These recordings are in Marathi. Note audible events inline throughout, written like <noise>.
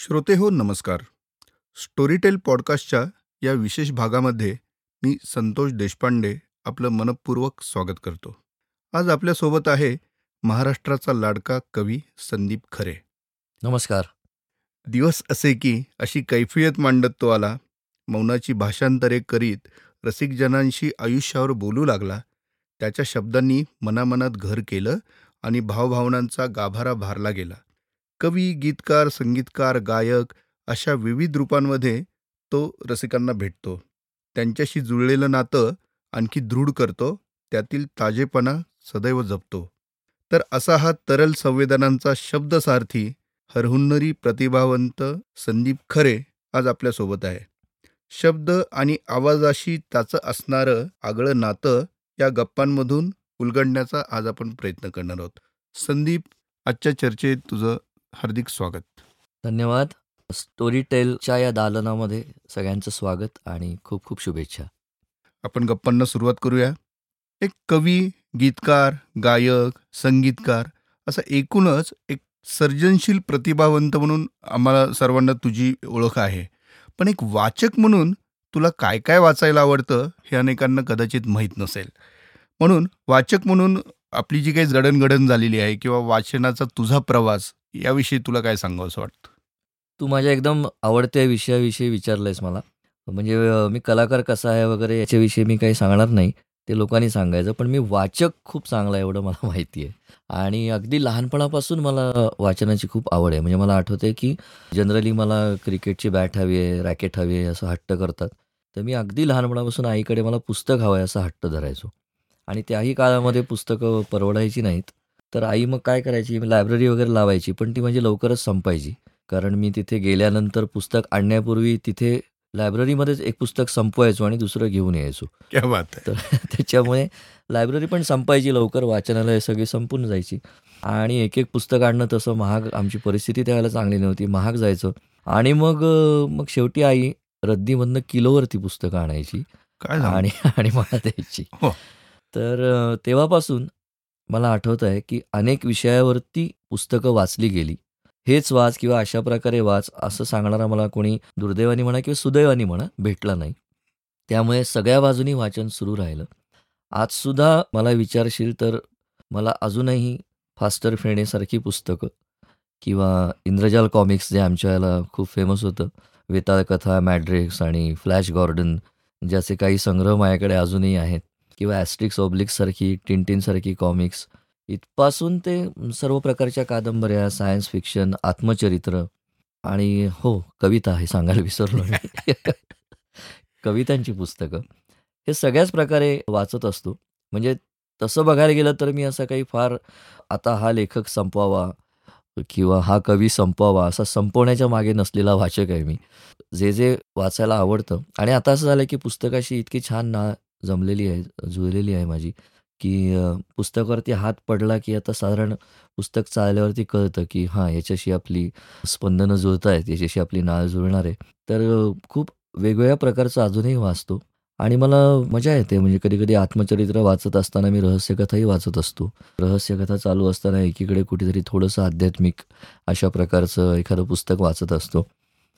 श्रोते हो नमस्कार. स्टोरीटेल पॉडकास्टच्या या विशेष भागामध्ये मी संतोष देशपांडे आपलं मनपूर्वक स्वागत करतो. आज आपल्यासोबत आहे महाराष्ट्राचा लाडका कवी संदीप खरे. नमस्कार. दिवस असे की अशी कैफियत मांडत तो आला मौनाची भाषांतरे करीत रसिकजनांशी आयुष्यावर बोलू लागला त्याच्या शब्दांनी मनामनात घर केलं आणि भावभावनांचा गाभारा भारला गेला. कवी गीतकार संगीतकार गायक अशा विविध रूपांमध्ये तो रसिकांना भेटतो. त्यांच्याशी जुळलेलं नातं आणखी दृढ करतो त्यातील ताजेपणा सदैव जपतो. तर असा हा तरल संवेदनांचा शब्दसारथी हरहुन्नरी प्रतिभावंत संदीप खरे आज आपल्यासोबत आहे. शब्द आणि आवाजाशी त्याचं असणारं आगळं नातं या गप्पांमधून उलगडण्याचा आज आपण प्रयत्न करणार आहोत. संदीप आजच्या चर्चेत तुझं हार्दिक स्वागत. धन्यवाद. स्टोरी टेलच्या या दालनामध्ये सगळ्यांचं स्वागत आणि खूप खूप शुभेच्छा. आपण गप्पांना सुरुवात करूया. एक कवी गीतकार गायक संगीतकार असं एकूणच एक सर्जनशील प्रतिभावंत म्हणून आम्हाला सर्वांना तुझी ओळख आहे. पण एक वाचक म्हणून तुला काय काय वाचायला आवडतं हे अनेकांना कदाचित माहीत नसेल. म्हणून वाचक म्हणून आपली जी काही जडणघडण झालेली आहे किंवा वाचनाचा तुझा प्रवास याविषयी तुला काय सांगावं असं वाटतं? तू माझ्या एकदम आवडत्या विषयाविषयी विचारलंयस मला. म्हणजे मी कलाकार कसा आहे वगैरे याच्याविषयी मी काही सांगणार नाही. ते लोकांनी सांगायचं. पण मी वाचक खूप चांगला आहे एवढं मला <laughs> माहिती आहे. आणि अगदी लहानपणापासून मला वाचनाची खूप आवड आहे. म्हणजे मला आठवते की जनरली मला क्रिकेटची बॅट हवी आहे रॅकेट हवी आहे असं हट्ट करतात. तर मी अगदी लहानपणापासून आईकडे मला पुस्तक हवं आहे असं हट्ट धरायचो. आणि त्याही काळामध्ये पुस्तकं परवडायची नाहीत. तर आई मग काय करायची? मी लायब्ररी वगैरे लावायची पण ती म्हणजे लवकरच संपायची. कारण मी तिथे गेल्यानंतर पुस्तक आणण्यापूर्वी तिथे लायब्ररीमध्येच एक पुस्तक संपवायचो आणि दुसरं घेऊन यायचो. क्या बात आहे तर <laughs> त्याच्यामुळे लायब्ररी पण संपायची लवकर वाचनालय सगळी संपून जायची. आणि एक एक पुस्तक आणणं तसं महाग आमची परिस्थिती त्यावेळेला चांगली नव्हती महाग जायचं. आणि मग मग शेवटी आई रद्दीमधनं किलोवरती पुस्तकं आणायची? आणि आणि मला द्यायची. हो. तर तेव्हापासून मला आठवत आहे की अनेक विषयावरती पुस्तकं वाचली गेली. हेच वाच किंवा अशा प्रकारे वाच असं सांगणारा मला कोणी दुर्दैवानी म्हणा किंवा सुदैवानी म्हणा भेटला नाही. त्यामुळे सगळ्या बाजूनी वाचन सुरू राहिलं. आजसुद्धा मला विचारशील तर मला अजूनही फास्टर फेणेसारखी पुस्तकं किंवा इंद्रजाल कॉमिक्स जे आमच्या याला खूप फेमस होतं. वेताळ कथा मॅड्रिक्स आणि फ्लॅश गॉर्डन ज्याचे काही संग्रह माझ्याकडे अजूनही आहेत. किंवा ॲस्ट्रिक्स ऑब्लिक्ससारखी टिनटिनसारखी कॉमिक्स इथपासून ते सर्व प्रकारच्या कादंबऱ्या सायन्स फिक्शन आत्मचरित्र आणि हो कविता हे सांगायला विसरलो <laughs> कवितांची पुस्तकं. हे सगळ्याच प्रकारे वाचत असतो. म्हणजे तसं बघायला गेलं तर मी असं काही फार आता हा लेखक संपवावा किंवा हा कवी संपवावा असा संपवण्याच्या मागे नसलेला वाचक आहे मी. जे जे वाचायला आवडतं आणि आता असं झालं की पुस्तकाशी इतकी छान ना जमलेली आहे जुळलेली आहे माझी की पुस्तकावरती हात पडला की आता साधारण पुस्तक चालल्यावरती कळतं की हां याच्याशी आपली स्पंदनं जुळत आहेत याच्याशी आपली नाळ जुळणार आहे. तर खूप वेगवेगळ्या प्रकारचं अजूनही वाचतो आणि मला मजा येते म्हणजे कधी कधी आत्मचरित्र वाचत असताना मी रहस्यकथाही वाचत असतो. रहस्यकथा चालू असताना एकीकडे कुठेतरी थोडंसं आध्यात्मिक अशा प्रकारचं एखादं पुस्तक वाचत असतो.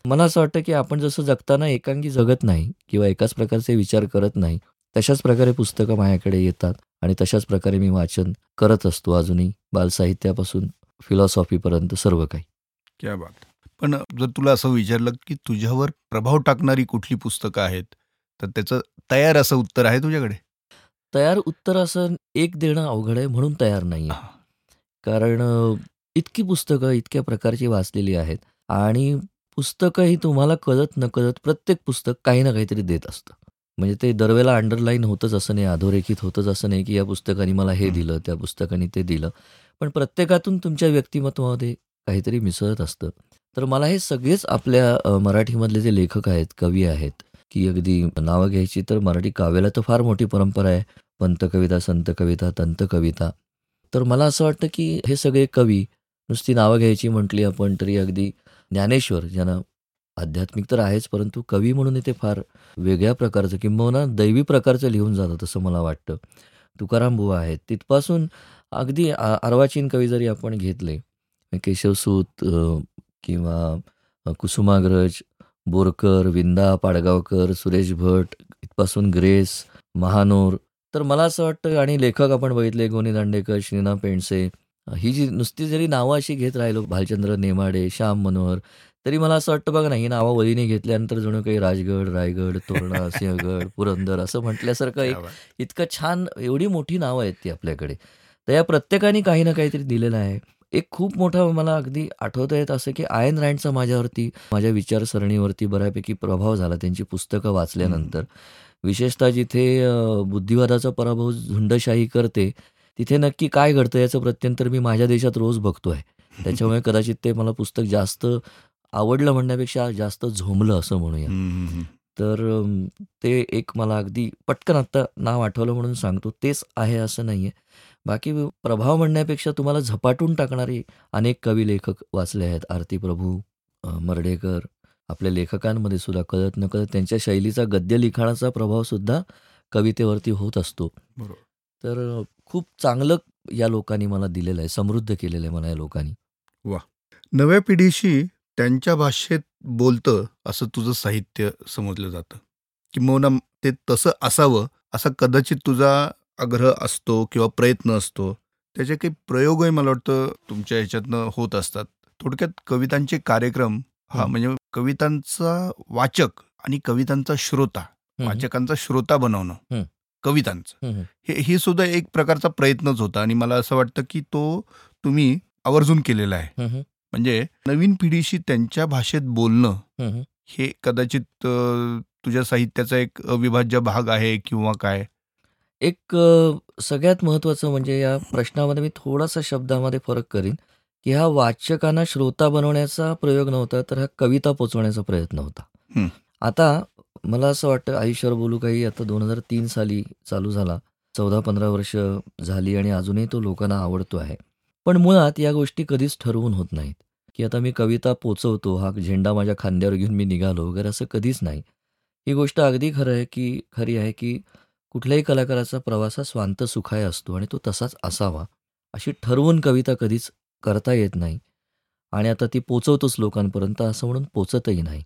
मला असं वाटतं की आपण जसं जगताना एकांगी जगत नाही किंवा एकाच प्रकारचे विचार करत नाही तशाच प्रकारे पुस्तकं माझ्याकडे येतात आणि तशाच प्रकारे मी वाचन करत असतो अजूनही बालसाहित्यापासून फिलॉसॉफीपर्यंत सर्व काही. क्या बात. पण जर तुला असं विचारलं की तुझ्यावर प्रभाव टाकणारी कुठली पुस्तकं आहेत तर त्याचं तयार असं उत्तर आहे तुझ्याकडे? तयार उत्तर असं एक देणं अवघड आहे म्हणून तयार नाही कारण इतकी पुस्तकं इतक्या प्रकारची वाचलेली आहेत आणि पुस्तकं ही तुम्हाला कळत नकळत प्रत्येक पुस्तक काही ना काहीतरी देत असतं. म्हणजे ते दरवेळेला अंडरलाईन होतच असं नाही अधोरेखित होतच असं नाही की या पुस्तकाने मला हे. दिलं त्या पुस्तकाने ते दिलं. पण प्रत्येकातून तुमच्या व्यक्तिमत्वामध्ये काहीतरी मिसळत असतं. तर मला हे सगळेच आपल्या मराठीमधले जे लेखक आहेत कवी आहेत की अगदी नावं घ्यायची तर मराठी काव्याला तर फार मोठी परंपरा आहे. पंत कविता संत कविता तंत कविता तर मला असं वाटतं की हे सगळे कवी नुसती नावं घ्यायची म्हटली आपण तरी अगदी ज्ञानेश्वर ज्यांना आध्यात्मिक तर आहेच परंतु कवी म्हणून ते फार वेगळ्या प्रकारचं किंबहुना दैवी प्रकारचं लिहून जातात असं मला वाटतं तुकाराम बुवा आहेत तिथपासून अगदी अर्वाचीन कवी जरी आपण घेतले केशवसूत किंवा कुसुमाग्रज, बोरकर, विंदा, पाडगावकर, सुरेश भट इथपासून ग्रेस, महानोर. तर मला असं वाटतं आणि लेखक आपण बघितले गोनी दांडेकर, श्रीना पेंडसे. ही जी नुसती जरी नावं अशी घेत राहिलो भालचंद्र नेमाडे, श्याम मनोहर, तरी मला असं वाटतं बघा ना, ही नावं वळीने घेतल्यानंतर जणू काही राजगड, रायगड, तोरणा, <laughs> सिंहगड, पुरंदर असं म्हटल्यासारखं एक. इतकं छान एवढी मोठी नावं आहेत ती आपल्याकडे. तर या प्रत्येकाने काही ना काहीतरी दिलेलं आहे. एक खूप मोठा मला अगदी आठवतंय असं की आयन रँडचा माझ्यावरती, माझ्या विचारसरणीवरती बऱ्यापैकी प्रभाव झाला त्यांची पुस्तकं. वाचल्यानंतर. विशेषतः जिथे बुद्धिवादाचा पराभव झुंडशाही करते, तिथे नक्की काय घडतं याचं प्रत्यंतर मी माझ्या देशात रोज बघतोय. त्याच्यामुळे <laughs> कदाचित ते मला पुस्तक जास्त आवडलं म्हणण्यापेक्षा जास्त झोंबलं असं म्हणूया. तर ते एक मला अगदी पटकन आत्ता नाव आठवलं म्हणून सांगतो. तेच आहे असं नाहीये. बाकी प्रभाव म्हणण्यापेक्षा तुम्हाला झपाटून टाकणारे अनेक कवी, लेखक वाचले आहेत. आरती प्रभू, अ, मर्ढेकर. आपल्या लेखकांमध्ये सुद्धा कळत-नकळत त्यांच्या शैलीचा गद्य लिखाणाचा प्रभावसुद्धा कवितेवरती होत असतो. बरोबर. तर खूप चांगलं या लोकांनी मला दिलेलं आहे. समृद्ध केलेलं आहे मला या लोकांनी. वाह! नव्या पिढीशी त्यांच्या भाषेत बोलतं असं तुझं साहित्य समजलं जातं. किंबहुना ते तसं असावं असा कदाचित तुझा आग्रह असतो किंवा प्रयत्न असतो. त्याचे काही प्रयोगही मला वाटतं तुमच्या ह्याच्यातनं होत असतात. थोडक्यात कवितांचे कार्यक्रम हा. म्हणजे कवितांचा वाचक आणि कवितांचा श्रोता. वाचकांचा श्रोता बनवणं. कवितांचं. हे ही सुद्धा एक प्रकारचा प्रयत्नच होता आणि मला असं वाटतं की तो तुम्ही आवर्जून केलेला आहे. म्हणजे नवीन पिढीशी त्यांच्या भाषेत बोलणं हं, कदाचित तुझ्या साहित्याचा एक अविभाज्य भाग आहे किंवा काय? एक सगळ्यात महत्त्वाचं म्हणजे या प्रश्नामध्ये मी थोडासा शब्दामध्ये फरक करीन, की हा वाचकांना श्रोता बनवण्याचा प्रयोग नव्हता, तर हा कविता पोहोचवण्याचा प्रयत्न होता. हं. आता मला असं वाटतं आयुष्यावर बोलू काही आता 2003 साली चालू झाला. 14-15 वर्ष झाली आणि अजूनही तो लोकांना आवडतो आहे. पण मुळात या गोष्टी कधीच ठरवून होत नाहीत, की आता मी कविता पोहचवतो, हा झेंडा माझ्या खांद्यावर घेऊन मी निघालो वगैरे असं कधीच नाही. ही गोष्ट अगदी खरं आहे, की खरी आहे, की कुठल्याही कलाकाराचा प्रवास हा स्वांत सुखाय असतो आणि तो तसाच असावा. अशी ठरवून कविता कधीच करता येत नाही आणि आता ती पोहचवतोच लोकांपर्यंत असं म्हणून पोहचतही नाही.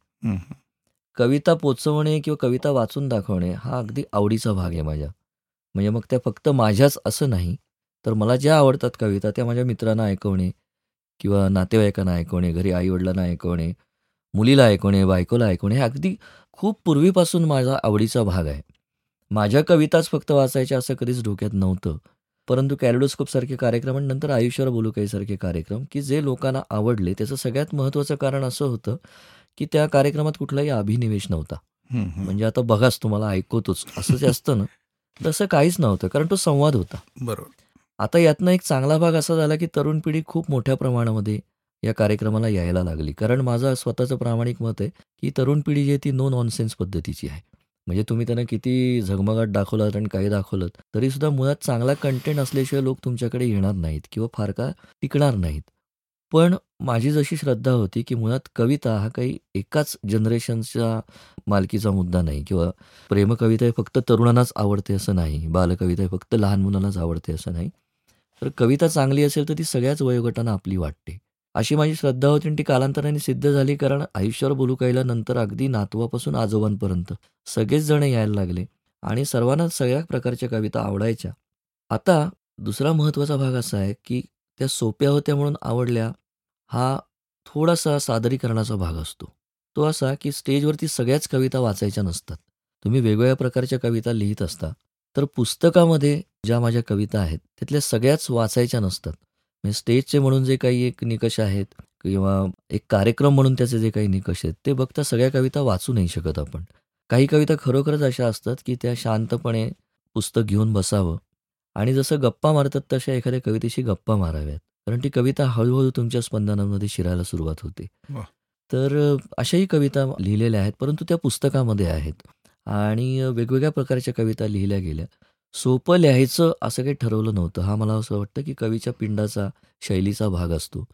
कविता पोहचवणे किंवा कविता वाचून दाखवणे हा अगदी आवडीचा भाग आहे माझ्या. म्हणजे मग त्या फक्त माझ्याच असं नाही, तर मला ज्या आवडतात कविता त्या माझ्या मित्रांना ऐकवणे किंवा नातेवाईकांना ऐकवणे, घरी आई-वडिलांना ऐकवणे, मुलीला ऐकवणे, बायकोला ऐकवणे हे अगदी खूप पूर्वीपासून माझा आवडीचा भाग आहे. माझ्या कविताच फक्त वाचायच्या असं कधीच डोक्यात नव्हतं. परंतु कॅलिडोस्कोपसारखे कार्यक्रम आणि नंतर आयुष्यावर बोलू काही सारखे कार्यक्रम, की जे लोकांना आवडले त्याचं सगळ्यात महत्त्वाचं कारण असं होतं, की त्या कार्यक्रमात कुठलाही अभिनिवेश नव्हता. म्हणजे आता बघाच तुम्हाला ऐकवतोच असं जे असतं ना, तसं काहीच नव्हतं कारण तो संवाद होता. बरोबर. आता यातनं एक चांगला भाग असा झाला, की तरुण पिढी खूप मोठ्या प्रमाणामध्ये या कार्यक्रमाला यायला लागली. कारण माझं स्वतःचं प्रामाणिक मत आहे, की तरुण पिढी जी आहे ती नो नॉनसेन्स पद्धतीची आहे. म्हणजे तुम्ही त्यांना किती झगमगाट दाखवलात आणि काही दाखवलंत, तरीसुद्धा मुळात चांगला कंटेंट असल्याशिवाय लोक तुमच्याकडे येणार नाहीत किंवा फार का टिकणार नाहीत. पण माझी जशी श्रद्धा होती, की मुळात कविता हा काही एकाच जनरेशनच्या मालकीचा मुद्दा नाही किंवा प्रेमकविता हे फक्त तरुणांनाच आवडते असं नाही. बालकविता हे फक्त लहान मुलांनाच आवडते असं नाही. तर कविता चांगली असेल तर ती सगळ्याच वयोगटांना आपली वाटते. अशी माझी श्रद्धा होती आणि ती कालांतराने सिद्ध झाली कारण आयुष्यावर बोलू काहीला नंतर अगदी नातवापासून आजोबांपर्यंत सगळेच जण यायला लागले आणि सर्वांना सगळ्या प्रकारच्या कविता आवडायच्या. आता दुसरा महत्त्वाचा भाग असा आहे, की त्या सोप्या होत्या म्हणून आवडल्या हा थोडासा सादरीकरणाचा भाग असतो. तो असा, की स्टेजवरती सगळ्याच कविता वाचायच्या नसतात. तुम्ही वेगवेगळ्या प्रकारच्या कविता लिहित असता. तर पुस्तकामध्ये ज्या माझ्या कविता आहेत, त्यातल्या सगळ्याच वाचायच्या नसतात. म्हणजे स्टेजचे म्हणून जे काही एक निकष आहेत किंवा एक कार्यक्रम म्हणून त्याचे जे काही निकष आहेत, ते बघता सगळ्या कविता वाचू नाही शकत आपण. काही कविता खरोखरच अशा असतात, की त्या शांतपणे पुस्तक घेऊन बसावं आणि जसं गप्पा मारतात तशा एखाद्या कवितेशी गप्पा माराव्यात. कारण ती कविता हळू तुमच्या स्पंदनांमध्ये शिरायला सुरुवात होते. तर अशाही कविता लिहिलेल्या आहेत, परंतु त्या पुस्तकामध्ये आहेत आणि वेगवेगळ्या प्रकारच्या कविता लिहिल्या गेल्या. सोपं लिहायचं असं काही ठरवलं नव्हतं. हा मला असं वाटतं, की कवीच्या पिंडाचा, शैलीचा भाग असतो.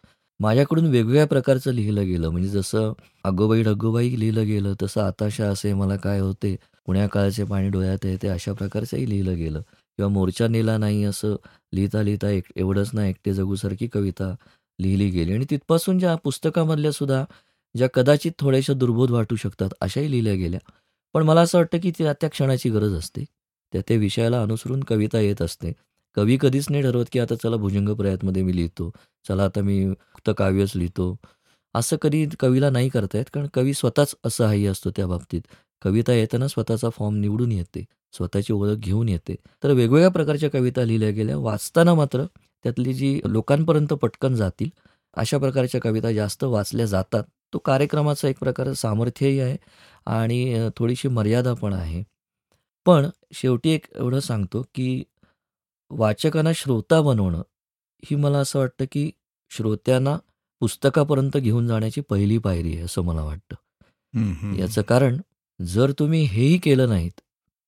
माझ्याकडून वेगवेगळ्या प्रकारचं लिहिलं गेलं. म्हणजे जसं अगोबाई ढगोबाई" लिहिलं गेलं, तसं आताशा असे मला काय होते, पुण्या काळचे पाणी डोळ्यात येते अशा प्रकारचंही लिहिलं गेलं किंवा मोर्चा नेला नाही असं लिहिता-लिहिता एक एवढंच ना एकटे जगूसारखी कविता लिहिली गेली आणि तिथपासून ज्या पुस्तकामधल्या सुद्धा ज्या कदाचित थोड्याशा दुर्बोध वाटू शकतात अशाही लिहिल्या गेल्या पण मला असं वाटतं की त्या त्या क्षणाची गरज असते. त्या त्या विषयाला अनुसरून कविता येत असते. कवी कधीच नाही ठरवत की आता चला भुजंग प्रयातमध्ये मी लिहितो. चला आता मी फक्त काव्यच लिहितो. असं कधी कवीला नाही करता येत कारण कवी स्वतःच असहाय्य असतो त्या बाबतीत. कविता येताना स्वतःचा फॉर्म निवडून येते. स्वतःची ओळख घेऊन येते. तर वेगवेगळ्या प्रकारच्या कविता लिहिल्या गेल्या. वाचताना मात्र त्यातली जी लोकांपर्यंत पटकन जातील अशा प्रकारच्या कविता जास्त वाचल्या जातात. तो कार्यक्रमाचा एक प्रकार सामर्थ्यही आहे. आणि थोडीशी मर्यादा पण आहे. पण शेवटी एक एवढं सांगतो की वाचकांना श्रोता बनवणं ही मला असं वाटतं की श्रोत्यांना पुस्तकापर्यंत घेऊन जाण्याची पहिली पायरी आहे असं मला वाटतं. याचं कारण जर तुम्ही हेही केलं नाहीत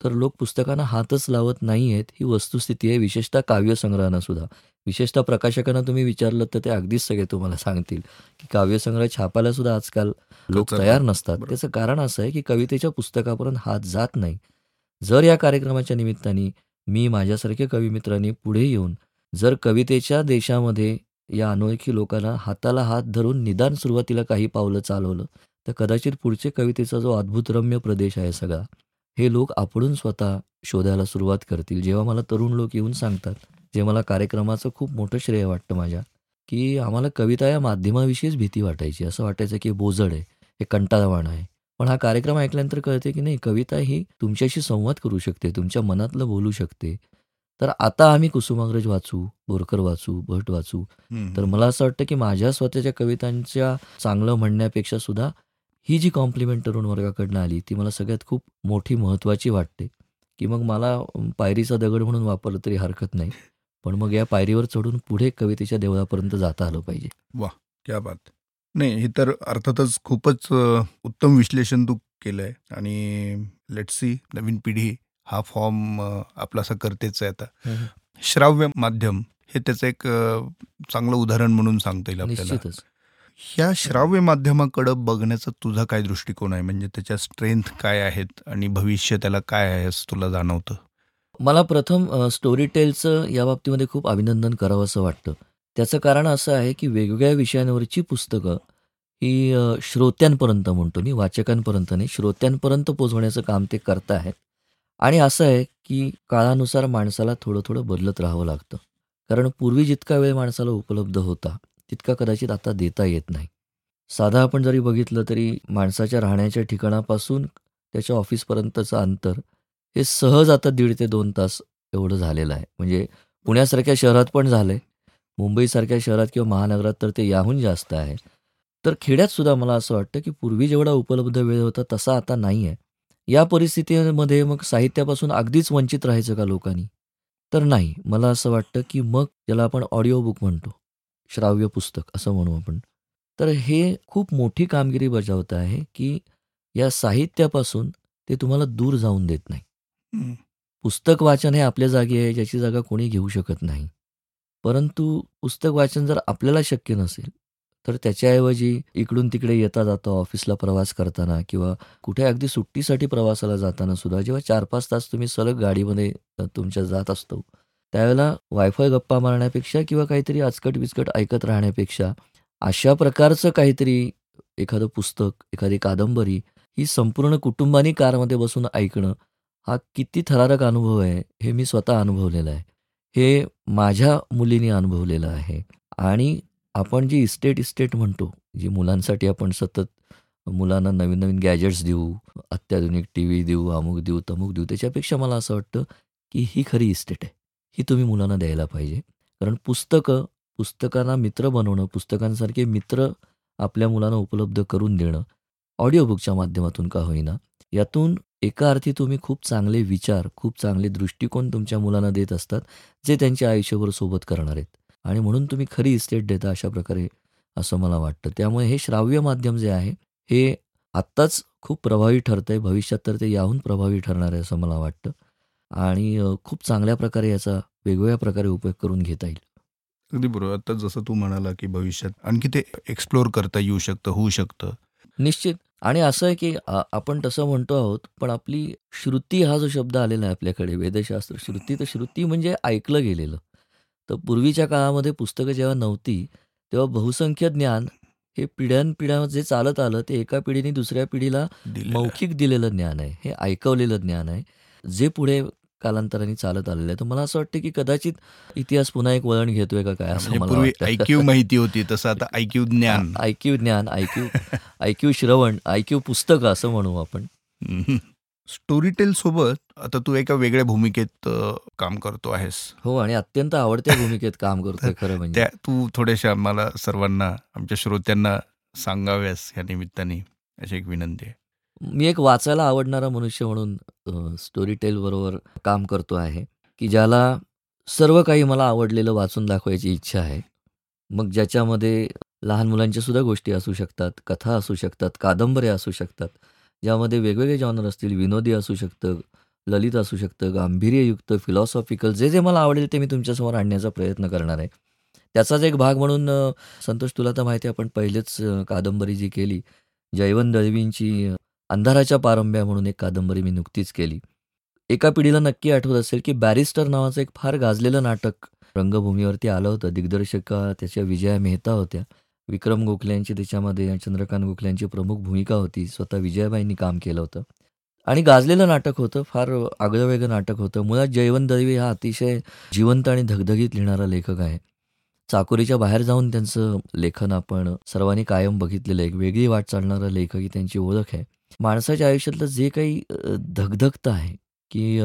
तर लोक पुस्तकांना हातच लावत नाही आहेत ही वस्तुस्थिती आहे विशेषतः काव्यसंग्रहांना सुद्धा. विशेषतः प्रकाशकांना तुम्ही विचारलं तर ते अगदीच सगळे तुम्हाला सांगतील की काव्यसंग्रह छापायला सुद्धा आजकाल लोक. तयार नसतात. त्याचं कारण असं आहे की कवितेच्या पुस्तकापर्यंत हात जात नाही जर या कार्यक्रमाच्या निमित्ताने मी माझ्यासारख्या कविमित्रांनी पुढे येऊन जर कवितेच्या देशामध्ये या अनोळखी लोकांना हाताला हात धरून निदान सुरुवातीला काही पावलं चालवलं तर कदाचित पुढचे कवितेचा जो अद्भुतरम्य प्रदेश आहे सगळा हे लोक आपणून स्वतः शोधायला सुरुवात करतील जेव्हा मला तरुण लोक येऊन सांगतात जे मला कार्यक्रमाचं खूप मोठं श्रेय वाटतं माझ्या की आम्हाला कविता या माध्यमाविषयीच भीती वाटायची. असं वाटायचं की बोजड आहे हे कंटाळवाणं आहे. पण हा कार्यक्रम ऐकल्यानंतर कळते की नाही कविता ही तुमच्याशी संवाद करू शकते तुमच्या मनातलं बोलू शकते. तर आता आम्ही कुसुमाग्रज वाचू बोरकर वाचू भट वाचू. तर मला असं वाटतं की माझ्या स्वतःच्या कवितांच्या चांगलं म्हणण्यापेक्षा सुद्धा ही जी कॉम्प्लिमेंट तरुण वर्गाकडनं आली ती मला सगळ्यात खूप मोठी महत्त्वाची वाटते. की मग मला पायरीचा दगड म्हणून वापरलं तरी हरकत नाही. पण मग या पायरीवर चढून पुढे कवितेच्या देवळापर्यंत जाता आलं पाहिजे. क्या बात. नाही हे तर अर्थातच खूपच उत्तम विश्लेषण तू केलंय आणि लेट्स सी नवीन पिढी हा फॉर्म अ, आपलासा करतेच आहे आता. श्राव्य माध्यम हे त्याचं एक चांगलं उदाहरण म्हणून सांगता येईल आपल्याला. ह्या श्राव्य माध्यमाकडं बघण्याचा तुझा काय दृष्टिकोन आहे? म्हणजे त्याच्या स्ट्रेंथ काय आहेत आणि भविष्य त्याला काय आहे असं तुला जाणवतं? मला प्रथम स्टोरी टेलचं या बाबतीमध्ये खूप अभिनंदन करावं असं वाटतं. त्याचं कारण असं आहे की वेगवेगळ्या विषयांवरची पुस्तकं ही श्रोत्यांपर्यंत म्हणतो मी वाचकांपर्यंत नाही श्रोत्यांपर्यंत पोचवण्याचं काम ते करत आहेत आणि असं आहे की काळानुसार माणसाला थोडं थोडं बदलत राहावं लागतं. कारण पूर्वी जितका वेळ माणसाला उपलब्ध होता तितका कदाचित आता देता येत नाही. साधा आपण जरी बघितलं तरी माणसाच्या राहण्याच्या ठिकाणापासून त्याच्या ऑफिसपर्यंतचं अंतर हे सहज आता दीड ते दोन तास एवढं झालेलं आहे. म्हणजे पुण्यासारख्या शहरात पण झालं आहे मुंबईसारख्या शहरात किंवा महानगरात तर ते याहून जास्त आहे. तर खेड्यात सुद्धा मला असं वाटतं की पूर्वी जेवढा उपलब्ध वेळ होता तसा आता नाही आहे या परिस्थितीमध्ये मग साहित्यापासून अगदीच वंचित राहायचं का लोकांनी? तर नाही. मला असं वाटतं की मग ज्याला आपण ऑडिओ बुक म्हणतो श्राव्य पुस्तक असं म्हणू आपण तर हे खूप मोठी कामगिरी बजावत आहे की या साहित्यापासून ते तुम्हाला दूर जाऊन देत नाही. पुस्तक वाचन हे आपल्या जागी आहे ज्याची जागा कोणी घेऊ शकत नाही. परंतु पुस्तक वाचन जर आपल्याला शक्य नसेल तर त्याच्याऐवजी इकडून तिकडे येता जाता ऑफिसला प्रवास करताना किंवा कुठे अगदी सुट्टीसाठी प्रवासाला जाताना सुद्धा जेव्हा चार पाच तास तुम्ही सलग गाडीमध्ये तुमच्या जात असतो त्यावेळेला वायफाय गप्पा मारण्यापेक्षा किंवा काहीतरी आचकट विचकट ऐकत राहण्यापेक्षा अशा प्रकारचं काहीतरी एखादं पुस्तक एखादी कादंबरी ही संपूर्ण कुटुंबानी कारमध्ये बसून ऐकणं हा किती थरारक अनुभव आहे हे मी स्वतः अनुभवलेलं आहे. हे माझ्या मुलीने अनुभवलेलं आहे. आणि आपण जी इस्टेट इस्टेट म्हणतो जी मुलांसाठी आपण सतत मुलांना नवीन नवीन गॅजेट्स देऊ अत्याधुनिक टी व्ही देऊ अमुक देऊ तमुक देऊ त्याच्यापेक्षा मला असं वाटतं की ही खरी इस्टेट आहे. ही तुम्ही मुलांना द्यायला पाहिजे. कारण पुस्तकं पुस्तकांना मित्र बनवणं पुस्तकांसारखे मित्र आपल्या मुलांना उपलब्ध करून देणं ऑडिओ बुकच्या माध्यमातून का होईना यातून एका अर्थी तुम्ही खूप चांगले विचार खूप चांगले दृष्टिकोन तुमच्या मुलांना देत असतात जे त्यांच्या आयुष्यभर सोबत करणार आहेत. आणि म्हणून तुम्ही खरी इस्टेट देता अशा प्रकारे असं मला वाटतं. त्यामुळे हे श्राव्य माध्यम जे आहे हे आत्ताच खूप प्रभावी ठरतं आहे भविष्यात तर ते याहून प्रभावी ठरणार आहे असं मला वाटतं. आणि खूप चांगल्या प्रकारे याचा वेगवेगळ्या प्रकारे उपयोग करून घेता येईल. अगदी बरोबर. आता जसं तू म्हणाला की भविष्यात आणखी ते एक्सप्लोअर करता येऊ शकतं होऊ शकतं. निश्चित. आणि असं आहे की आपण तसं म्हणतो आहोत पण आपली श्रुती हा जो शब्द आलेला आहे आपल्याकडे वेदशास्त्र श्रुती तर श्रुती म्हणजे ऐकलं गेलेलं तर पूर्वीच्या काळामध्ये पुस्तकं जेव्हा नव्हती तेव्हा बहुसंख्य ज्ञान हे पिढ्यानपिढ्या जे चालत आलं ते एका पिढीने दुसऱ्या पिढीला. मौखिक दिलेलं ज्ञान आहे. हे ऐकवलेलं ज्ञान आहे. जे पुढे कालांतराने चालत आलेलं आहे. तर मला असं वाटतं की कदाचित इतिहास पुन्हा एक वळण घेतोय का काय असं म्हणजे मला. ऐक्यू माहिती होती तसं आता ऐक्यू ज्ञान ऐक्यू ज्ञान, ऐक्यू ऐक्यू श्रवण, ऐक्यू पुस्तकं असं म्हणू आपण. स्टोरी टेल सोबत आता तू एका वेगळ्या भूमिकेत काम करतो आहेस हो आणि अत्यंत आवडत्या भूमिकेत काम करतोय <laughs> खरं म्हणजे. तू थोड्याशा आम्हाला सर्वांना आमच्या श्रोत्यांना सांगाव्यास या निमित्ताने अशी एक विनंती आहे मी एक वाचायला आवडणारा मनुष्य म्हणून स्टोरी टेलबरोबर काम करतो आहे, की ज्याला सर्व काही मला आवडलेलं वाचून दाखवायची इच्छा आहे. मग ज्याच्यामध्ये लहान मुलांच्या सुद्धा गोष्टी असू शकतात, कथा असू शकतात, कादंबऱ्या असू शकतात, ज्यामध्ये वेगवेगळे जॉनर असतील, विनोदी असू शकतं, ललित असू शकतं, गांभीर्ययुक्त, फिलॉसॉफिकल जे, जे मला आवडेल ते मी तुमच्यासमोर आणण्याचा प्रयत्न करणार आहे. त्याचाच एक भाग म्हणून संतोष तुला तर माहिती आहे आपण पहिलेच कादंबरी जी केली, जयवंत दळवींची अंधाराच्या पारंब्या म्हणून एक कादंबरी मी नुकतीच केली. एका पिढीला नक्की आठवत असेल, की बॅरिस्टर नावाचं एक फार गाजलेलं नाटक रंगभूमीवरती आलं होतं. दिग्दर्शिका त्याच्या विजया मेहता होत्या. विक्रम गोखले यांची त्याच्यामध्ये चंद्रकांत गोखले यांची प्रमुख भूमिका होती. स्वतः विजयाबाईंनी काम केलं होतं. आणि गाजलेलं नाटक होतं. फार आगळं-वेगळं नाटक होतं. मुळात जयवंत दळवी हा अतिशय जिवंत आणि धगधगीत लिहिणारा लेखक आहे. चाकोरीच्या बाहेर जाऊन त्यांचं लेखन आपण सर्वांनी कायम बघितलेलं एक वेगळी वाट चालणारा लेखक ही त्यांची ओळख आहे. माणसाच्या आयुष्यातलं जे काही अ, धगधगतं आहे, की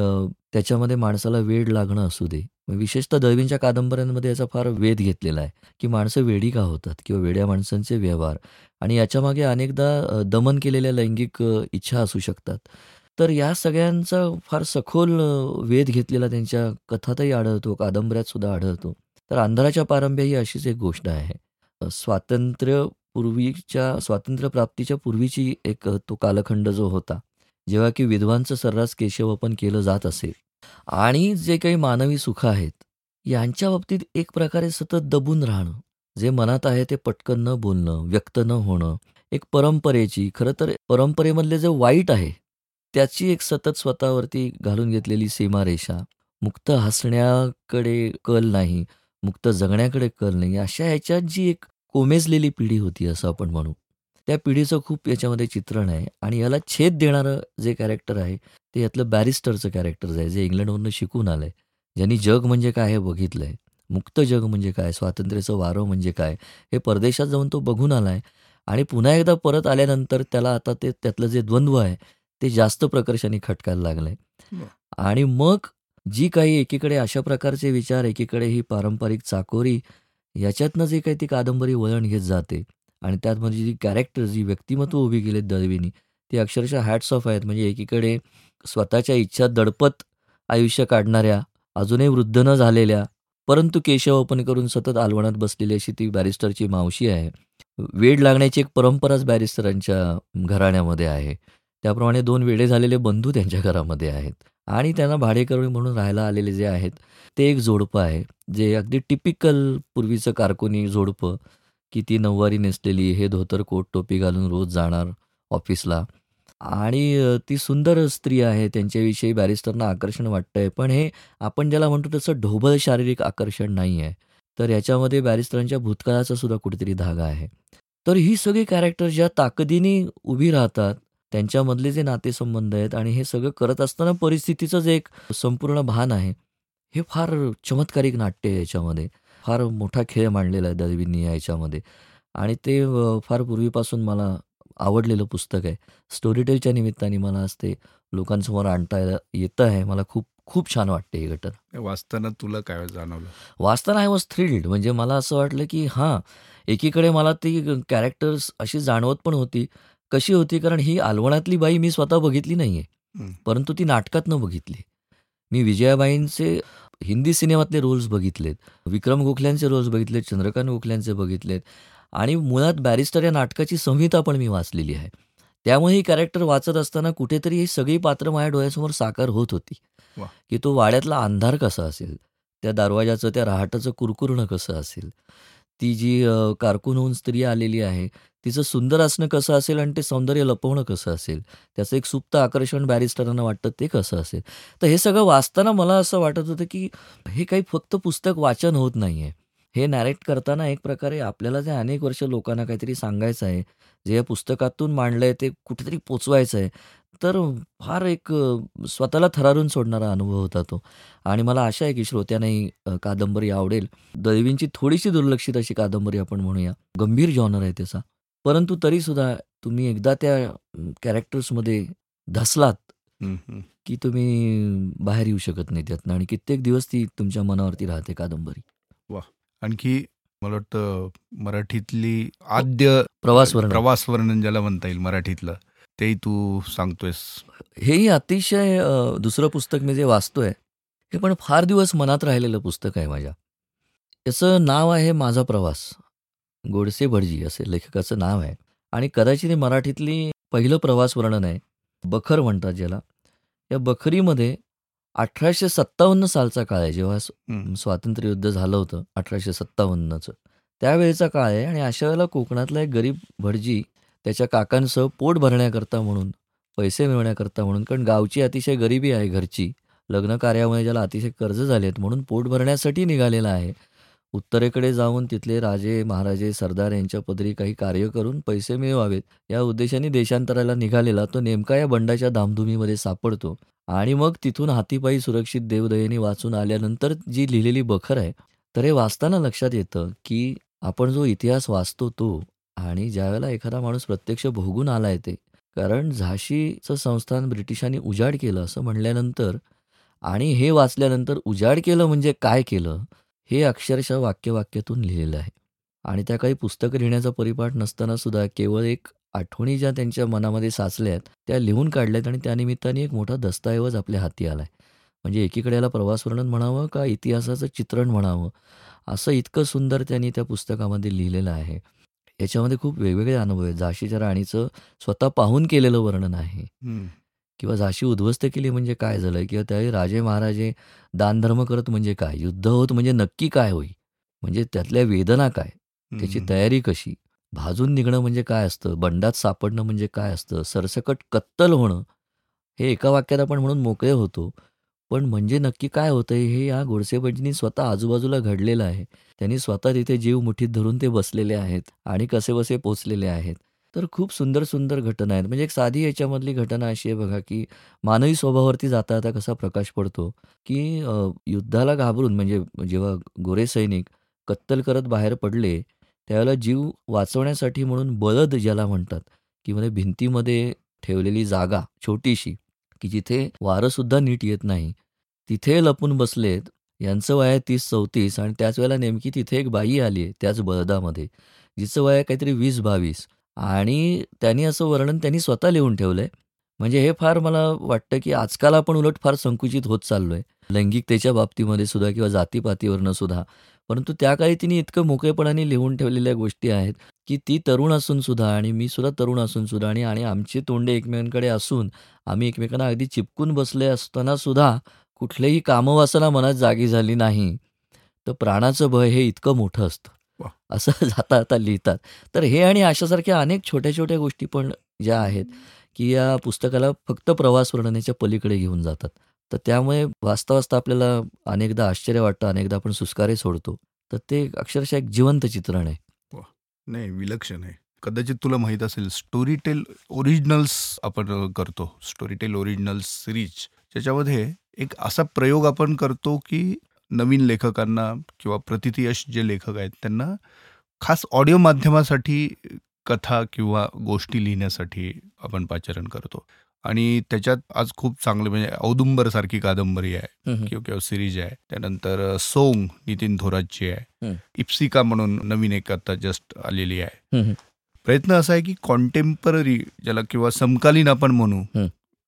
त्याच्यामध्ये माणसाला वेड लागणं असू दे. विशेषतः दळवींच्या कादंबऱ्यांमध्ये याचा फार वेध घेतलेला आहे, की माणसं वेडी का होतात किंवा वेड्या माणसांचे व्यवहार आणि याच्यामागे अनेकदा दमन केलेल्या लैंगिक इच्छा असू शकतात. तर या सगळ्यांचा फार सखोल वेध घेतलेला त्यांच्या कथातही आढळतो, कादंबऱ्यात सुद्धा आढळतो. तर अंधाराच्या पारंब्या ही अशीच एक गोष्ट आहे. स्वातंत्र्य पूर्वीच्या स्वातंत्र्यप्राप्तीच्या पूर्वीची एक तो कालखंड जो होता, जेव्हा की विधवांचं सर्रास केशवपन केलं जात असेल आणि जे काही मानवी सुख आहेत, यांच्या बाबतीत एक प्रकारे सतत दबून राहणं, जे मनात आहे ते पटकन न बोलणं, व्यक्त न होणं, एक परंपरेची खरं तर परंपरेमधले जे वाईट आहे, त्याची एक सतत स्वतःवरती घालून घेतलेली सीमारेषा, मुक्त हसण्याकडे कल नाही, मुक्त जगण्याकडे कल नाही, अशा ह्याच्यात जी एक कोमेजलेली पिढी होती असं आपण म्हणू. त्या पिढीचं खूप याच्यामध्ये चित्रण आहे आणि याला छेद देणारं जे कॅरेक्टर आहे, ते यातलं बॅरिस्टरचं कॅरेक्टर आहे, जे इंग्लंडवरून शिकून आलंय. ज्यांनी जग म्हणजे काय हे बघितलंय. मुक्त जग म्हणजे काय, स्वातंत्र्याचं वारं म्हणजे काय, हे परदेशात जाऊन तो बघून आलाय आणि पुन्हा एकदा परत आल्यानंतर त्याला आता ते त्यातलं जे द्वंद्व आहे, ते जास्त प्रकर्षाने खटकायला लागलंय. बरं. आणि मग जी काही एकीकडे अशा प्रकारचे विचार, एकीकडे ही पारंपरिक चाकोरी, याच्यातनं जे काही ती कादंबरी वळण घेत जाते आणि त्यात म्हणजे जी कॅरेक्टर, जी व्यक्तिमत्व उभी केलेत दळवीनी ती अक्षरशः हॅट्स ऑफ आहेत. म्हणजे एकीकडे स्वतःच्या इच्छा दडपत आयुष्य काढणाऱ्या, अजूनही वृद्ध न झालेल्या, परंतु केशवपन करून सतत आलवणात बसलेली अशी ती बॅरिस्टरची मावशी आहे. वेड लागण्याची एक परंपराच बॅरिस्टरांच्या घराण्यामध्ये आहे. त्याप्रमाणे दोन वेडे झालेले बंधू त्यांच्या घरामध्ये आहेत आणि त्यांना भाडेकरू म्हणून राहायला आलेले जे आहेत, ते एक जोडपं आहे. जे अगदी टिपिकल पूर्वीचं कारकुनी जोडपं, की ती नऊवारी नेसलेली, हे धोतर, कोट, टोपी घालून रोज जाणार ऑफिसला आणि ती सुंदर स्त्री आहे. त्यांच्याविषयी बॅरिस्टरना आकर्षण वाटतंय. पण हे आपण ज्याला म्हणतो तसं ढोबळ शारीरिक आकर्षण नाही आहे. तर याच्यामध्ये बॅरिस्टरांच्या भूतकाळाचा सुद्धा कुठेतरी धागा आहे. तर ही सगळी कॅरेक्टर ज्या ताकदीने उभी राहतात, त्यांच्यामधले जे नातेसंबंध आहेत आणि हे सगळं करत असताना परिस्थितीचं जे एक संपूर्ण भान आहे, हे फार चमत्कारिक नाट्य आहे याच्यामध्ये. फार मोठा खेळ मांडलेला आहे दळवींनी याच्यामध्ये आणि ते फार पूर्वीपासून मला आवडलेलं पुस्तक आहे. स्टोरी टेलच्या निमित्ताने मला आज ते लोकांसमोर आणता येतं आहे. मला खूप खूप छान वाटते ही घटना. वाचताना तुला काय जाणवलं वाचताना आय वॉज थ्रिल्ड. म्हणजे मला असं वाटलं, की हां, एकीकडे मला ती कॅरेक्टर्स अशी जाणवत पण होती. कशी होती? कारण ही अलवाणातली बाई मी स्वतः बघितली नाहीये. परंतु ती नाटकातनं बघितली. मी विजयाबाईंचे हिंदी सिनेमातले रोल्स बघितलेत. विक्रम गोखल्यांचे रोल्स बघितलेत, चंद्रकांत गोखल्यांचे बघितलेत आणि मुळात बॅरिस्टर या नाटकाची संहिता पण मी वाचलेली आहे. त्यामुळे ही कॅरेक्टर वाचत असताना कुठेतरी ही सगळी पात्र माझ्या डोळ्यासमोर साकार होत होती. की तो वाड्यातला अंधार कसा असेल? त्या दरवाजाचं, त्या रहाटाचं कुरकुरणं कसं असेल? ती जी अ, कारकून होऊन स्त्री आलेली आहे, तिचं सुंदर असणं कसं असेल आणि ते सौंदर्य लपवणं कसं असेल? त्याचं एक सुप्त आकर्षण बॅरिस्टरांना वाटतं ते कसं असेल? तर हे सगळं वाचताना मला असं वाटत होतं, की हे काही फक्त पुस्तक वाचन होत नाही आहे हे नॅरेट करताना एक प्रकारे आपल्याला जे अनेक वर्ष लोकांना काहीतरी सांगायचं आहे, जे या पुस्तकातून मांडलंय ते कुठेतरी पोहोचवायचं आहे. तर फार एक अ, स्वतःला थरारून सोडणारा अनुभव होता तो. आणि मला आशा आहे की श्रोत्यांनाही अ, कादंबरी आवडेल. दैवींची थोडीशी दुर्लक्षित अशी कादंबरी आपण म्हणूया. गंभीर जॉनर आहे त्याचा. परंतु तरीसुद्धा तुम्ही एकदा त्या कॅरेक्टर्समध्ये धसलात, हं, हं. की तुम्ही बाहेर येऊ शकत नाही त्यातनं आणि कित्येक दिवस ती तुमच्या मनावरती राहते कादंबरी. आणखी मला वाटतं मराठीतली आद्य प्रवास वर्णन. प्रवास वर्णन ज्याला म्हणता येईल मराठीतलं, तेही तू सांगतोयस. हेही अतिशय दुसरं पुस्तक मी जे वाचतोय, हे पण फार दिवस मनात राहिलेलं पुस्तक आहे माझ्या. याचं नाव आहे माझा प्रवास. गोडसे भटजी असे लेखकाचं नाव आहे आणि कदाचित हे मराठीतली पहिलं प्रवास वर्णन आहे. बखर म्हणतात ज्याला. या बखरीमध्ये 1857 सालचा काळ आहे जेव्हा स हं. स्वातंत्र्ययुद्ध झालं होतं 1857चं. त्यावेळेचा काळ आहे आणि अशा वेळेला कोकणातला एक गरीब भटजी त्याच्या काकांसह पोट भरण्याकरता म्हणून, पैसे मिळवण्याकरता म्हणून कारण गावची अतिशय गरिबी आहे घरची. लग्न कार्यामुळे ज्याला अतिशय कर्ज झालेत म्हणून पोट भरण्यासाठी निघालेला आहे. उत्तरेकडे जाऊन तिथले राजे, महाराजे, सरदार यांच्या पदरी काही कार्य करून पैसे मिळवावेत. या उद्देशाने देशांतराला निघालेला तो नेमका या बंडाच्या धामधुमीमध्ये सापडतो. आणि मग तिथून हातीपायी सुरक्षित देवदयेने वाचून आल्यानंतर जी लिहिलेली बखर आहे, तर हे वाचताना लक्षात येतं, की आपण जो इतिहास वाचतो तो आणि ज्यावेळेला एखादा माणूस प्रत्यक्ष भोगून आला येते कारण झाशीचं संस्थान ब्रिटिशांनी उजाड केलं असं म्हणल्यानंतर आणि हे वाचल्यानंतर उजाड केलं म्हणजे काय केलं, हे अक्षरशः वाक्य-वाक्यातून लिहिलेलं आहे. आणि त्या काही पुस्तकं लिहिण्याचा परिपाठ नसताना सुद्धा केवळ एक आठवणी ज्या त्यांच्या मनामध्ये साचल्यात, त्या लिहून काढल्यात आणि त्यानिमित्ताने एक मोठा दस्तऐवज आपल्या हाती आलाय. म्हणजे एकीकडे याला प्रवास वर्णन म्हणावं का इतिहासाचं चित्रण म्हणावं, असं इतकं सुंदर त्यांनी त्या पुस्तकामध्ये लिहिलेलं आहे. याच्यामध्ये खूप वेगवेगळे अनुभव आहेत. झाशीच्या राणीचं स्वतः पाहून केलेलं वर्णन आहे. किंवा झाशी उद्ध्वस्त केली म्हणजे काय झालं किंवा त्यावेळी राजे महाराजे दानधर्म करत म्हणजे काय? युद्ध होत म्हणजे नक्की काय होई? म्हणजे त्यातल्या वेदना काय? त्याची. तयारी कशी? भाजून निघणं म्हणजे काय असतं? बंडात सापडणं म्हणजे काय असतं? सरसकट कत्तल होणं, हे एका वाक्यात आपण म्हणून मोकळे होतो. पण म्हणजे नक्की काय होतंय हे या गोडसे भटजींनी स्वतः आजूबाजूला घडलेलं आहे. त्यांनी स्वतः तिथे जीव मुठीत धरून ते बसलेले आहेत आणि कसेबसे पोहोचलेले आहेत. तर खूप सुंदर, सुंदर घटना आहेत. म्हणजे एक साधी याच्यामधली घटना अशी आहे बघा, की मानवी स्वभावावरती जाता-जाता कसा प्रकाश पडतो, की अ, युद्धाला घाबरून म्हणजे जेव्हा गोरे सैनिक कत्तल करत बाहेर पडले, त्यावेळेला जीव वाचवण्यासाठी म्हणून बळद ज्याला म्हणतात, की म्हणजे भिंतीमध्ये ठेवलेली जागा छोटीशी, की जिथे वारंसुद्धा नीट येत नाही. तिथे लपून बसलेत. यांचं वय आहे 30-34 आणि त्याच वेळेला नेमकी तिथे एक बाई आली आहे त्याच बळदामध्ये, जिचं वय आहे काहीतरी 20-22 आणि त्यांनी असं वर्णन त्यांनी स्वतः लिहून ठेवलं आहे म्हणजे हे फार मला वाटतं, की आजकाल आपण उलट फार संकुचित होत चाललो आहे लैंगिकतेच्या बाबतीमध्ये सुद्धा किंवा जातीपातीवरनं सुद्धा. परंतु त्या काळी तिने इतकं मोकळेपणाने लिहून ठेवलेल्या गोष्टी आहेत, की ती तरुण असून सुद्धा आणि मी सुद्धा तरुण असून सुद्धा आणि आणि आमची तोंडे एकमेकांकडे असून आम्ही एकमेकांना अगदी चिपकून बसले असताना सुद्धा कुठलेही कामवासना मनात जागी झाली नाही. तर प्राणाचं भय हे इतकं मोठं असतं. <laughs> असं जाता-जाता लिहितात. तर हे आणि अशासारख्या अनेक छोट्या-छोट्या गोष्टी पण ज्या आहेत, की या पुस्तकाला फक्त प्रवास वर्णनेच्या पलीकडे घेऊन जातात. तर त्यामुळे वाचता-वाचता आपल्याला अनेकदा आश्चर्य वाटतं, अनेकदा आपण सुस्कारे सोडतो. तर ते अक्षरशः एक जिवंत चित्रण आहे. नाही विलक्षण आहे. कदाचित तुला माहीत असेल स्टोरीटेल ओरिजिनल्स आपण करतो करतो. स्टोरीटेल ओरिजिनल्स सिरीज ज्याच्यामध्ये एक असा प्रयोग आपण करतो, की नवीन लेखकांना किंवा प्रतिथयश जे लेखक आहेत त्यांना खास ऑडिओ माध्यमासाठी कथा किंवा गोष्टी लिहिण्यासाठी आपण पाचारण करतो. आणि त्याच्यात आज खूप चांगलं म्हणजे औदुंबरसारखी कादंबरी आहे. किंवा किंवा सीरीज आहे. त्यानंतर सोंग नितीन थोरातची आहे. इप्सिका म्हणून नवीन एक आता जस्ट आलेली आहे. प्रयत्न असा आहे, की कॉन्टेम्पररी ज्याला किंवा समकालीन आपण म्हणू.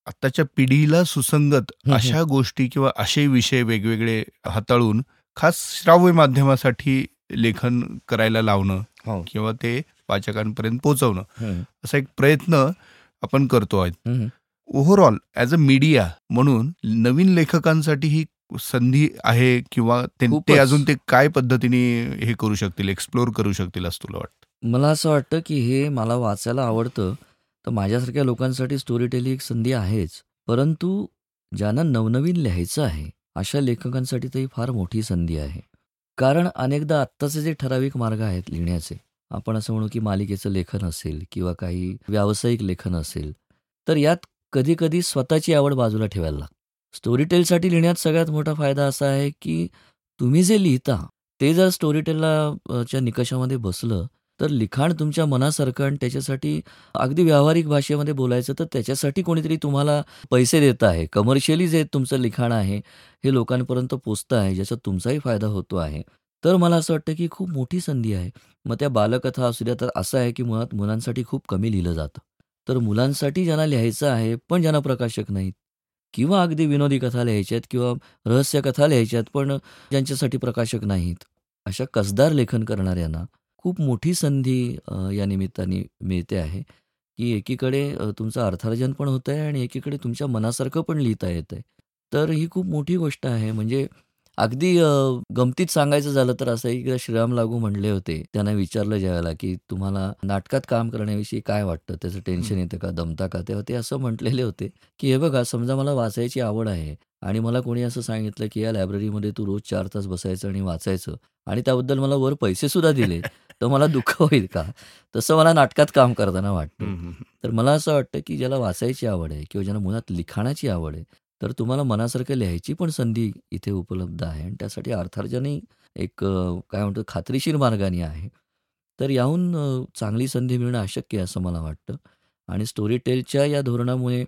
आत्ताच्या पिढीला सुसंगत हं, हं. अशा गोष्टी किंवा असे विषय वेगवेगळे हाताळून खास श्राव्य माध्यमासाठी लेखन करायला लावणं हो. किंवा ते वाचकांपर्यंत पोहोचवणं हं, असा एक प्रयत्न आपण करतो आहोत. हं, हं. ओव्हरऑल ॲज अ मीडिया म्हणून नवीन लेखकांसाठी ही संधी आहे किंवा ते ते खूपच. अजून ते काय पद्धतीने हे करू शकतील, एक्सप्लोर करू शकतील असं तुला वाटतं? मला असं वाटतं, की हे मला वाचायला आवडतं. तर माझ्यासारख्या लोकांसाठी स्टोरीटेल टेलिंग एक संधी आहेच. परंतु ज्यांना नवनवीन लिहायचं आहे, अशा लेखकांसाठी तर ही फार मोठी संधी आहे. कारण अनेकदा आत्ताचे जे ठराविक मार्ग आहेत लिहिण्याचे, आपण असं म्हणू की मालिकेचं लेखन असेल किंवा काही व्यावसायिक लेखन असेल, तर यात कधी-कधी स्वतःची आवड बाजूला ठेवायला लागते. स्टोरी टेलसाठी लिहिण्यात सगळ्यात मोठा फायदा असा आहे की तुम्ही जे लिहिता, ते जर स्टोरी टेलला च्या निकषामध्ये बसलं, तर लिखाण तुमच्या मनासारखं आणि त्याच्यासाठी अगदी व्यावहारिक भाषेमध्ये बोलायचं तर त्याच्यासाठी कोणीतरी तुम्हाला पैसे देत आहे. कमर्शियली जे तुमचं लिखाण आहे, हे लोकांपर्यंत पोचतं आहे, ज्याचा तुमचाही फायदा होतो आहे. तर मला असं वाटतं की खूप मोठी संधी आहे. मग त्या बालकथा असू द्या, तर असं आहे की मुळात मुलांसाठी खूप कमी लिहिलं जातं. तर मुलांसाठी ज्यांना लिहायचं आहे, पण ज्यांना प्रकाशक नाहीत किंवा अगदी विनोदी कथा लिहायच्या आहेत किंवा रहस्य कथा लिहायच्या आहेत, पण ज्यांच्यासाठी प्रकाशक नाहीत, अशा कसदार लेखन करणाऱ्यांना खूप मोठी संधी अ, या निमित्ताने मिळते आहे, की एकीकडे अ, तुमचं अर्थार्जन पण होतंय आणि एकीकडे तुमच्या मनासारखं पण लिहिता येतंय. तर ही खूप मोठी गोष्ट आहे. म्हणजे अगदी अ, गमतीत सांगायचं झालं तर असं एकदा श्रीराम लागू म्हणले होते. त्यांना विचारलं ज्यावेळेला, की "तुम्हाला नाटकात काम करण्याविषयी काय वाटतं? त्याचं टेन्शन येतं का? दमता का?" तेव्हा ते असं म्हटलेले होते, की "हे बघा, समजा मला वाचायची आवड आहे आणि मला कोणी असं सांगितलं, की या लायब्ररीमध्ये तू रोज 4 तास बसायचं आणि वाचायचं आणि त्याबद्दल मला वर पैसेसुद्धा दिले, तर मला दुःख होईल का? तसं मला नाटकात काम करताना वाटतं." तर मला असं वाटतं, की ज्याला वाचायची आवड आहे किंवा ज्याला मुळात लिखाणाची आवड आहे, तर तुम्हाला मनासारखं लिहायची पण संधी इथे उपलब्ध आहे आणि त्यासाठी अर्थार्जनही एक काय म्हणतो खात्रीशीर मार्गाने आहे. तर याहून चांगली संधी मिळणं अशक्य आहे असं मला वाटतं आणि स्टोरी टेलच्या या धोरणामुळे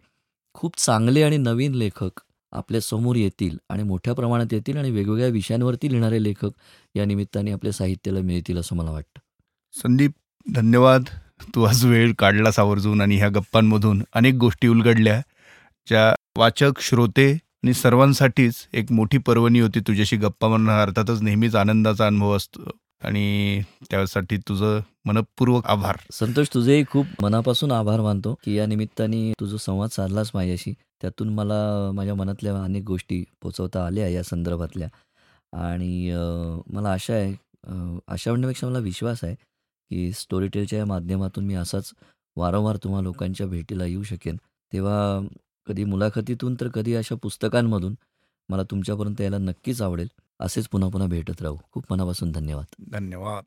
खूप चांगले आणि नवीन लेखक आपल्यासमोर येतील आणि मोठ्या प्रमाणात येतील आणि वेगवेगळ्या विषयांवरती लिहिणारे लेखक या निमित्ताने आपल्या साहित्याला मिळतील असं मला वाटतं. संदीप, धन्यवाद. तू आज वेळ काढलास आवर्जून आणि ह्या गप्पांमधून. अनेक गोष्टी उलगडल्या, ज्या वाचक, श्रोते आणि सर्वांसाठीच एक मोठी पर्वणी होती तुझ्याशी गप्पा म्हणणं अर्थातच नेहमीच आनंदाचा अनुभव असतो. आणि त्यासाठी तुझं मनःपूर्वक आभार. संतोष, तुझेही खूप मनापासून आभार मानतो, की या निमित्ताने तुझा संवाद साधलास माझ्याशी, त्यातून मला माझ्या मनातल्या अनेक गोष्टी पोचवता आल्या या संदर्भातल्या. आणि मला आशा आहे आशा म्हणण्यापेक्षा मला विश्वास आहे, की स्टोरीटेलच्या या माध्यमातून मी असाच वारंवार तुम्हा लोकांच्या भेटीला येऊ शकेन. तेव्हा कधी मुलाखतीतून तर कधी अशा पुस्तकांमधून मला तुमच्यापर्यंत यायला नक्कीच आवडेल. असेच पुन्हा-पुन्हा भेटत राहू. खूप मनापासून धन्यवाद. धन्यवाद.